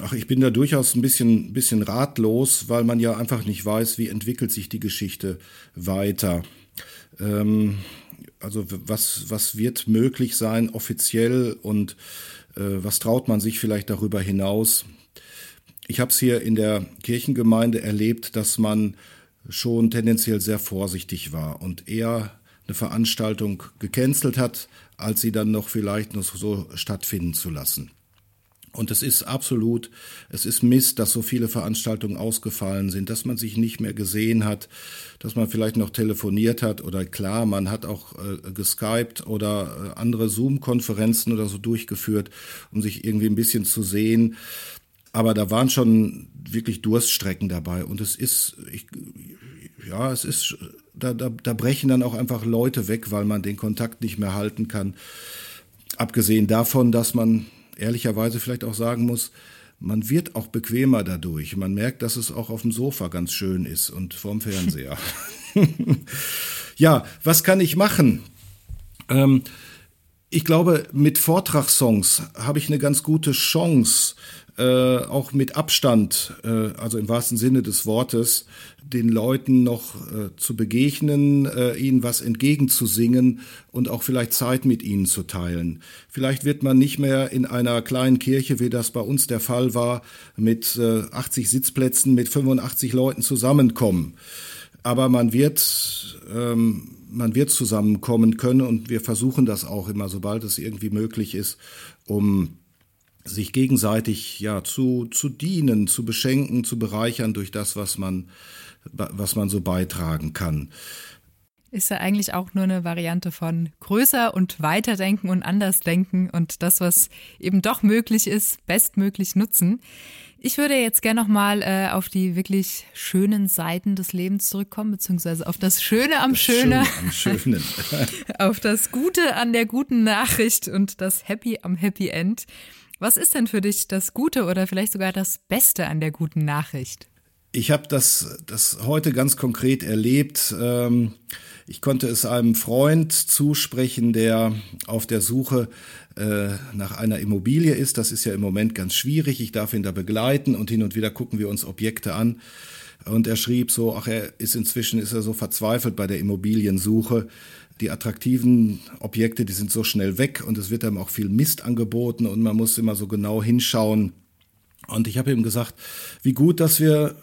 Ach, ich bin da durchaus ein bisschen, bisschen ratlos, weil man ja einfach nicht weiß, wie entwickelt sich die Geschichte weiter. Ähm, also was, was wird möglich sein offiziell und äh, was traut man sich vielleicht darüber hinaus? Ich habe es hier in der Kirchengemeinde erlebt, dass man schon tendenziell sehr vorsichtig war und eher eine Veranstaltung gecancelt hat, als sie dann noch vielleicht noch so stattfinden zu lassen. Und es ist absolut, es ist Mist, dass so viele Veranstaltungen ausgefallen sind, dass man sich nicht mehr gesehen hat, dass man vielleicht noch telefoniert hat oder klar, man hat auch äh, geskypt oder äh, andere Zoom-Konferenzen oder so durchgeführt, um sich irgendwie ein bisschen zu sehen. Aber da waren schon wirklich Durststrecken dabei und es ist, ich, ja, es ist, da, da, da brechen dann auch einfach Leute weg, weil man den Kontakt nicht mehr halten kann. Abgesehen davon, dass man ehrlicherweise vielleicht auch sagen muss, man wird auch bequemer dadurch. Man merkt, dass es auch auf dem Sofa ganz schön ist und vorm Fernseher. ja, was kann ich machen? Ähm, ich glaube, mit Vortragssongs habe ich eine ganz gute Chance, äh, auch mit Abstand, äh, also im wahrsten Sinne des Wortes, den Leuten noch äh, zu begegnen, äh, ihnen was entgegenzusingen und auch vielleicht Zeit mit ihnen zu teilen. Vielleicht wird man nicht mehr in einer kleinen Kirche, wie das bei uns der Fall war, mit äh, 80 Sitzplätzen mit 85 Leuten zusammenkommen. Aber man wird, ähm, man wird zusammenkommen können und wir versuchen das auch immer, sobald es irgendwie möglich ist, um sich gegenseitig ja zu, zu dienen, zu beschenken, zu bereichern durch das, was man, was man so beitragen kann. Ist ja eigentlich auch nur eine Variante von größer und weiterdenken und anders denken und das, was eben doch möglich ist, bestmöglich nutzen. Ich würde jetzt gerne nochmal äh, auf die wirklich schönen Seiten des Lebens zurückkommen, beziehungsweise auf das Schöne am Das Schöne, Schöne am Schönen. auf das Gute an der guten Nachricht und das Happy am Happy End. Was ist denn für dich das Gute oder vielleicht sogar das Beste an der guten Nachricht? Ich habe das, das heute ganz konkret erlebt. Ähm, Ich konnte es einem Freund zusprechen, der auf der Suche äh, nach einer Immobilie ist. Das ist ja im Moment ganz schwierig. Ich darf ihn da begleiten und hin und wieder gucken wir uns Objekte an. Und er schrieb so, ach, er ist inzwischen ist er so verzweifelt bei der Immobiliensuche. Die attraktiven Objekte, die sind so schnell weg und es wird einem auch viel Mist angeboten und man muss immer so genau hinschauen. Und ich habe ihm gesagt, wie gut, dass wir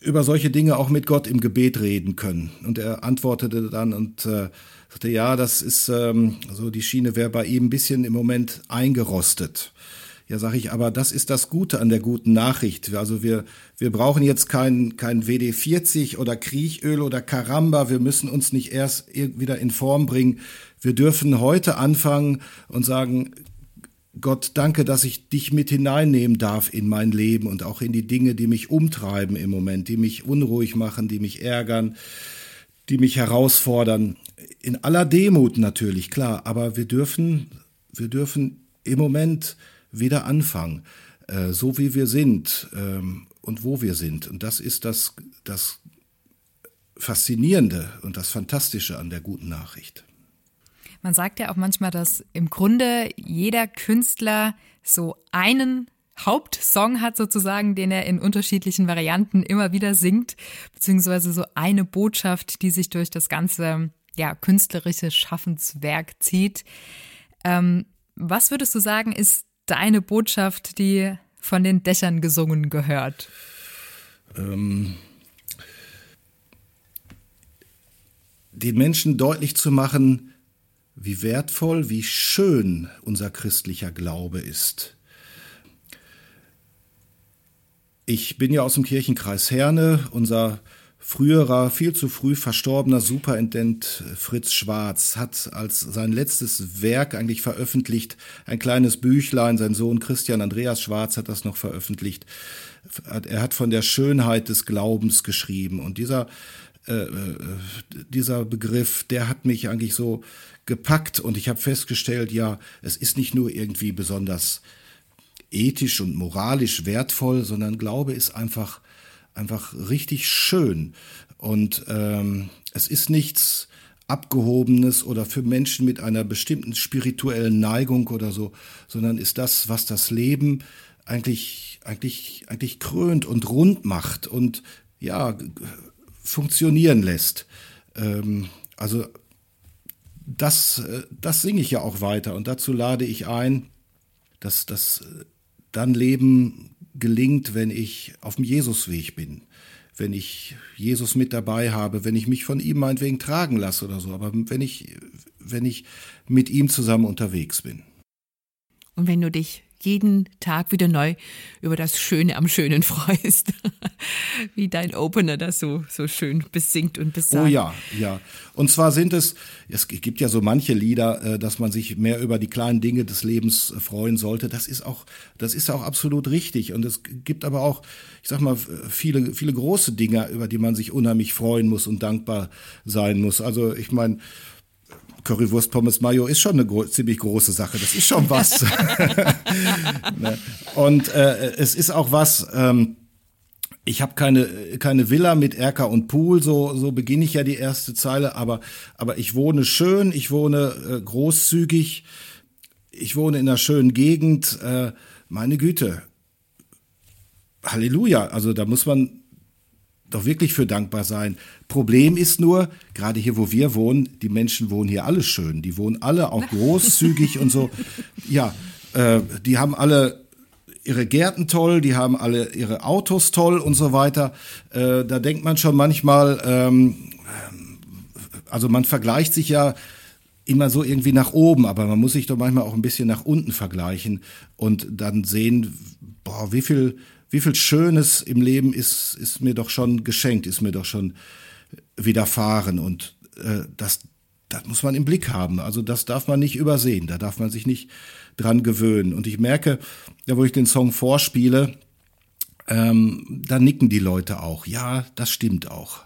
über solche Dinge auch mit Gott im Gebet reden können. Und er antwortete dann und äh, sagte, ja, das ist ähm, so, die Schiene wäre bei ihm ein bisschen im Moment eingerostet. Ja, sage ich, aber das ist das Gute an der guten Nachricht. Also wir, wir brauchen jetzt kein, kein WD-40 oder Kriechöl oder Karamba. Wir müssen uns nicht erst wieder in Form bringen. Wir dürfen heute anfangen und sagen, Gott, danke, dass ich dich mit hineinnehmen darf in mein Leben und auch in die Dinge, die mich umtreiben im Moment, die mich unruhig machen, die mich ärgern, die mich herausfordern. In aller Demut natürlich, klar, aber wir dürfen, wir dürfen im Moment wieder anfangen, äh, so wie wir sind ähm, und wo wir sind. Und das ist das, das Faszinierende und das Fantastische an der guten Nachricht. Man sagt ja auch manchmal, dass im Grunde jeder Künstler so einen Hauptsong hat sozusagen, den er in unterschiedlichen Varianten immer wieder singt, beziehungsweise so eine Botschaft, die sich durch das ganze ja, künstlerische Schaffenswerk zieht. Ähm, was würdest du sagen, ist deine Botschaft, die von den Dächern gesungen gehört? Ähm, den Menschen deutlich zu machen, wie wertvoll, wie schön unser christlicher Glaube ist. Ich bin ja aus dem Kirchenkreis Herne. Unser früherer, viel zu früh verstorbener Superintendent Fritz Schwarz hat als sein letztes Werk eigentlich veröffentlicht, ein kleines Büchlein, sein Sohn Christian Andreas Schwarz hat das noch veröffentlicht. Er hat von der Schönheit des Glaubens geschrieben. Und dieser äh, äh dieser Begriff, der hat mich eigentlich so gepackt. Und ich habe festgestellt, ja, es ist nicht nur irgendwie besonders ethisch und moralisch wertvoll, sondern Glaube ist einfach einfach richtig schön und ähm, es ist nichts abgehobenes oder für Menschen mit einer bestimmten spirituellen Neigung oder so, sondern ist das, was das Leben eigentlich eigentlich eigentlich krönt und rund macht und ja funktionieren lässt. Ähm, also das, äh, das singe ich ja auch weiter und dazu lade ich ein, dass das äh, dann Leben gelingt, wenn ich auf dem Jesusweg bin, wenn ich Jesus mit dabei habe, wenn ich mich von ihm meinetwegen tragen lasse oder so, aber wenn ich, wenn ich mit ihm zusammen unterwegs bin. Und wenn du dich jeden Tag wieder neu über das Schöne am Schönen freust. Wie dein Opener das so, so schön besingt und besagt. Oh ja, ja. Und zwar sind es, es gibt ja so manche Lieder, äh, dass man sich mehr über die kleinen Dinge des Lebens freuen sollte. Das ist auch, das ist auch absolut richtig. Und es gibt aber auch, ich sag mal, viele, viele große Dinge, über die man sich unheimlich freuen muss und dankbar sein muss. Also ich meine, Currywurst Pommes Mayo ist schon eine gro ziemlich große Sache. Das ist schon was. ne? Und äh, es ist auch was. Ähm, ich habe keine keine Villa mit Erker und Pool, so so beginne ich ja die erste Zeile, aber aber ich wohne schön, ich wohne äh, großzügig, ich wohne in einer schönen Gegend. Äh, meine Güte, Halleluja! Also da muss man doch wirklich für dankbar sein. Problem ist nur, gerade hier, wo wir wohnen, die Menschen wohnen hier alle schön. Die wohnen alle auch großzügig und so. Ja, äh, die haben alle ihre Gärten toll, die haben alle ihre Autos toll und so weiter. Äh, da denkt man schon manchmal, ähm, also man vergleicht sich ja immer so irgendwie nach oben, aber man muss sich doch manchmal auch ein bisschen nach unten vergleichen und dann sehen, boah, wie viel wie viel Schönes im Leben ist, ist mir doch schon geschenkt, ist mir doch schon widerfahren. Und äh, das, das muss man im Blick haben. Also das darf man nicht übersehen. Da darf man sich nicht dran gewöhnen. Und ich merke, da wo ich den Song vorspiele, ähm, da nicken die Leute auch. Ja, das stimmt auch.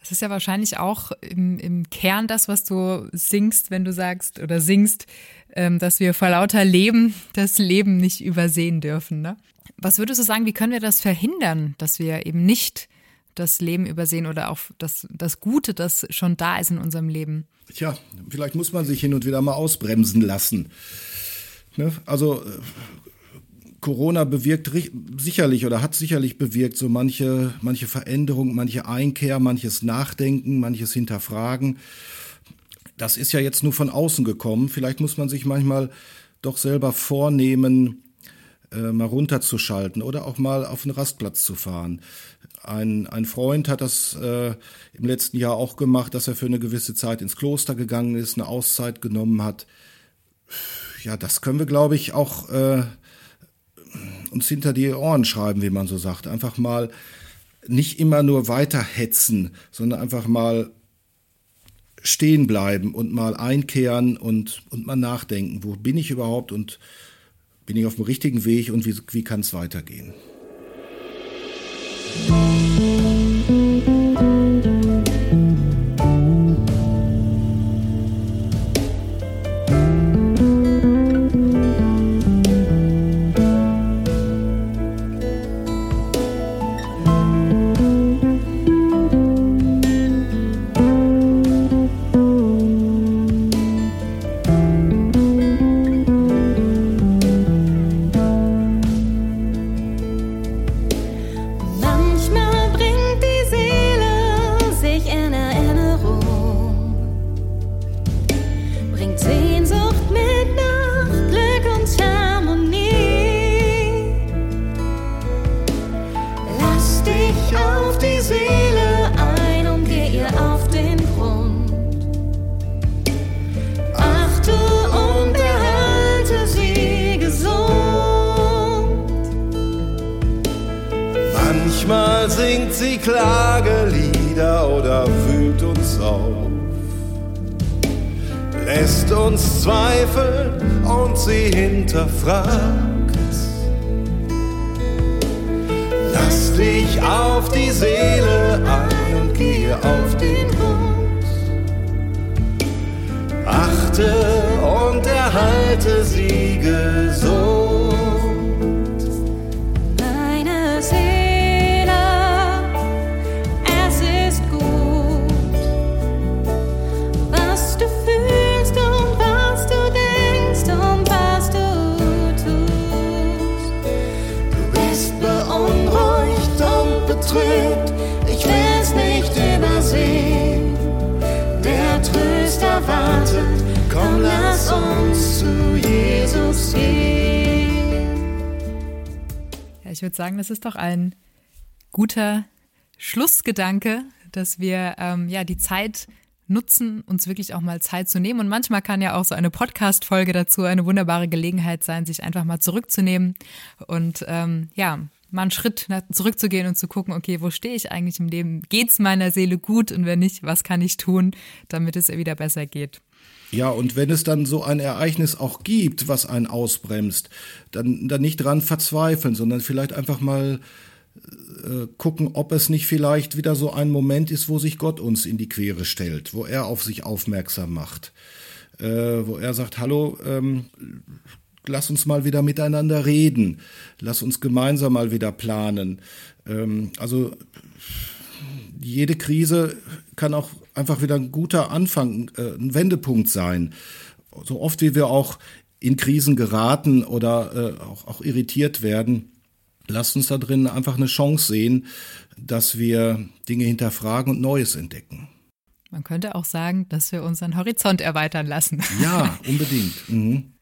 Das ist ja wahrscheinlich auch im, im Kern das, was du singst, wenn du sagst oder singst, ähm, dass wir vor lauter Leben das Leben nicht übersehen dürfen. Ne? Was würdest du sagen, wie können wir das verhindern, dass wir eben nicht das Leben übersehen oder auch das, das Gute, das schon da ist in unserem Leben? Tja, vielleicht muss man sich hin und wieder mal ausbremsen lassen. Ne? Also äh, Corona bewirkt sicherlich oder hat sicherlich bewirkt so manche, manche Veränderung, manche Einkehr, manches Nachdenken, manches Hinterfragen. das ist ja jetzt nur von außen gekommen. Vielleicht muss man sich manchmal doch selber vornehmen, äh, mal runterzuschalten oder auch mal auf den Rastplatz zu fahren. Ein, ein Freund hat das äh, im letzten Jahr auch gemacht, dass er für eine gewisse Zeit ins Kloster gegangen ist, eine Auszeit genommen hat. Ja, das können wir, glaube ich, auch äh, uns hinter die Ohren schreiben, wie man so sagt. Einfach mal nicht immer nur weiterhetzen, sondern einfach mal stehen bleiben und mal einkehren und, und mal nachdenken, wo bin ich überhaupt und bin ich auf dem richtigen Weg und wie, wie kann es weitergehen. Erhalte sie gesund. Ich würde sagen, das ist doch ein guter Schlussgedanke, dass wir ähm, ja die Zeit nutzen, uns wirklich auch mal Zeit zu nehmen. Und manchmal kann ja auch so eine Podcast-Folge dazu eine wunderbare Gelegenheit sein, sich einfach mal zurückzunehmen und ähm, ja, mal einen Schritt zurückzugehen und zu gucken, okay, wo stehe ich eigentlich im Leben? Geht's meiner Seele gut? Und wenn nicht, was kann ich tun, damit es ihr wieder besser geht? Ja, und wenn es dann so ein Ereignis auch gibt, was einen ausbremst, dann, dann nicht dran verzweifeln, sondern vielleicht einfach mal äh, gucken, ob es nicht vielleicht wieder so ein Moment ist, wo sich Gott uns in die Quere stellt, wo er auf sich aufmerksam macht, äh, wo er sagt, hallo, ähm, lass uns mal wieder miteinander reden, lass uns gemeinsam mal wieder planen. Ähm, also jede Krise kann auch einfach wieder ein guter Anfang, äh, ein Wendepunkt sein. So oft wie wir auch in Krisen geraten oder äh, auch, auch irritiert werden, lasst uns da drin einfach eine Chance sehen, dass wir Dinge hinterfragen und Neues entdecken. Man könnte auch sagen, dass wir unseren Horizont erweitern lassen. Ja, unbedingt. Mhm.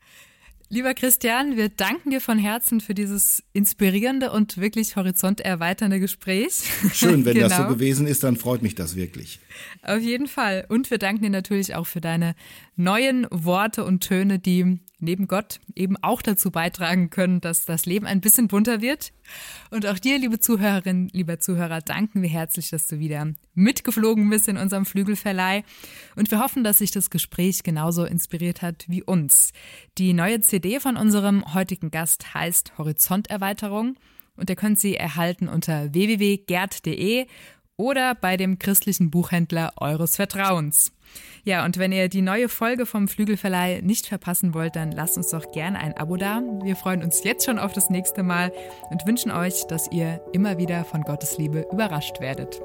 Lieber Christian, wir danken dir von Herzen für dieses inspirierende und wirklich horizonterweiternde Gespräch. Schön, wenn genau. das so genau. gewesen ist, dann freut mich das wirklich. Auf jeden Fall. Und wir danken dir natürlich auch für deine neuen Worte und Töne, die neben Gott eben auch dazu beitragen können, dass das Leben ein bisschen bunter wird. Und auch dir, liebe Zuhörerin, lieber Zuhörer, danken wir herzlich, dass du wieder mitgeflogen bist in unserem Flügelverleih. Und wir hoffen, dass sich das Gespräch genauso inspiriert hat wie uns. Die neue CD von unserem heutigen Gast heißt Horizonterweiterung und ihr könnt sie erhalten unter www.gerd.de oder bei dem christlichen Buchhändler eures Vertrauens. Ja, und wenn ihr die neue Folge vom Flügelverleih nicht verpassen wollt, dann lasst uns doch gerne ein Abo da. Wir freuen uns jetzt schon auf das nächste Mal und wünschen euch, dass ihr immer wieder von Gottes Liebe überrascht werdet.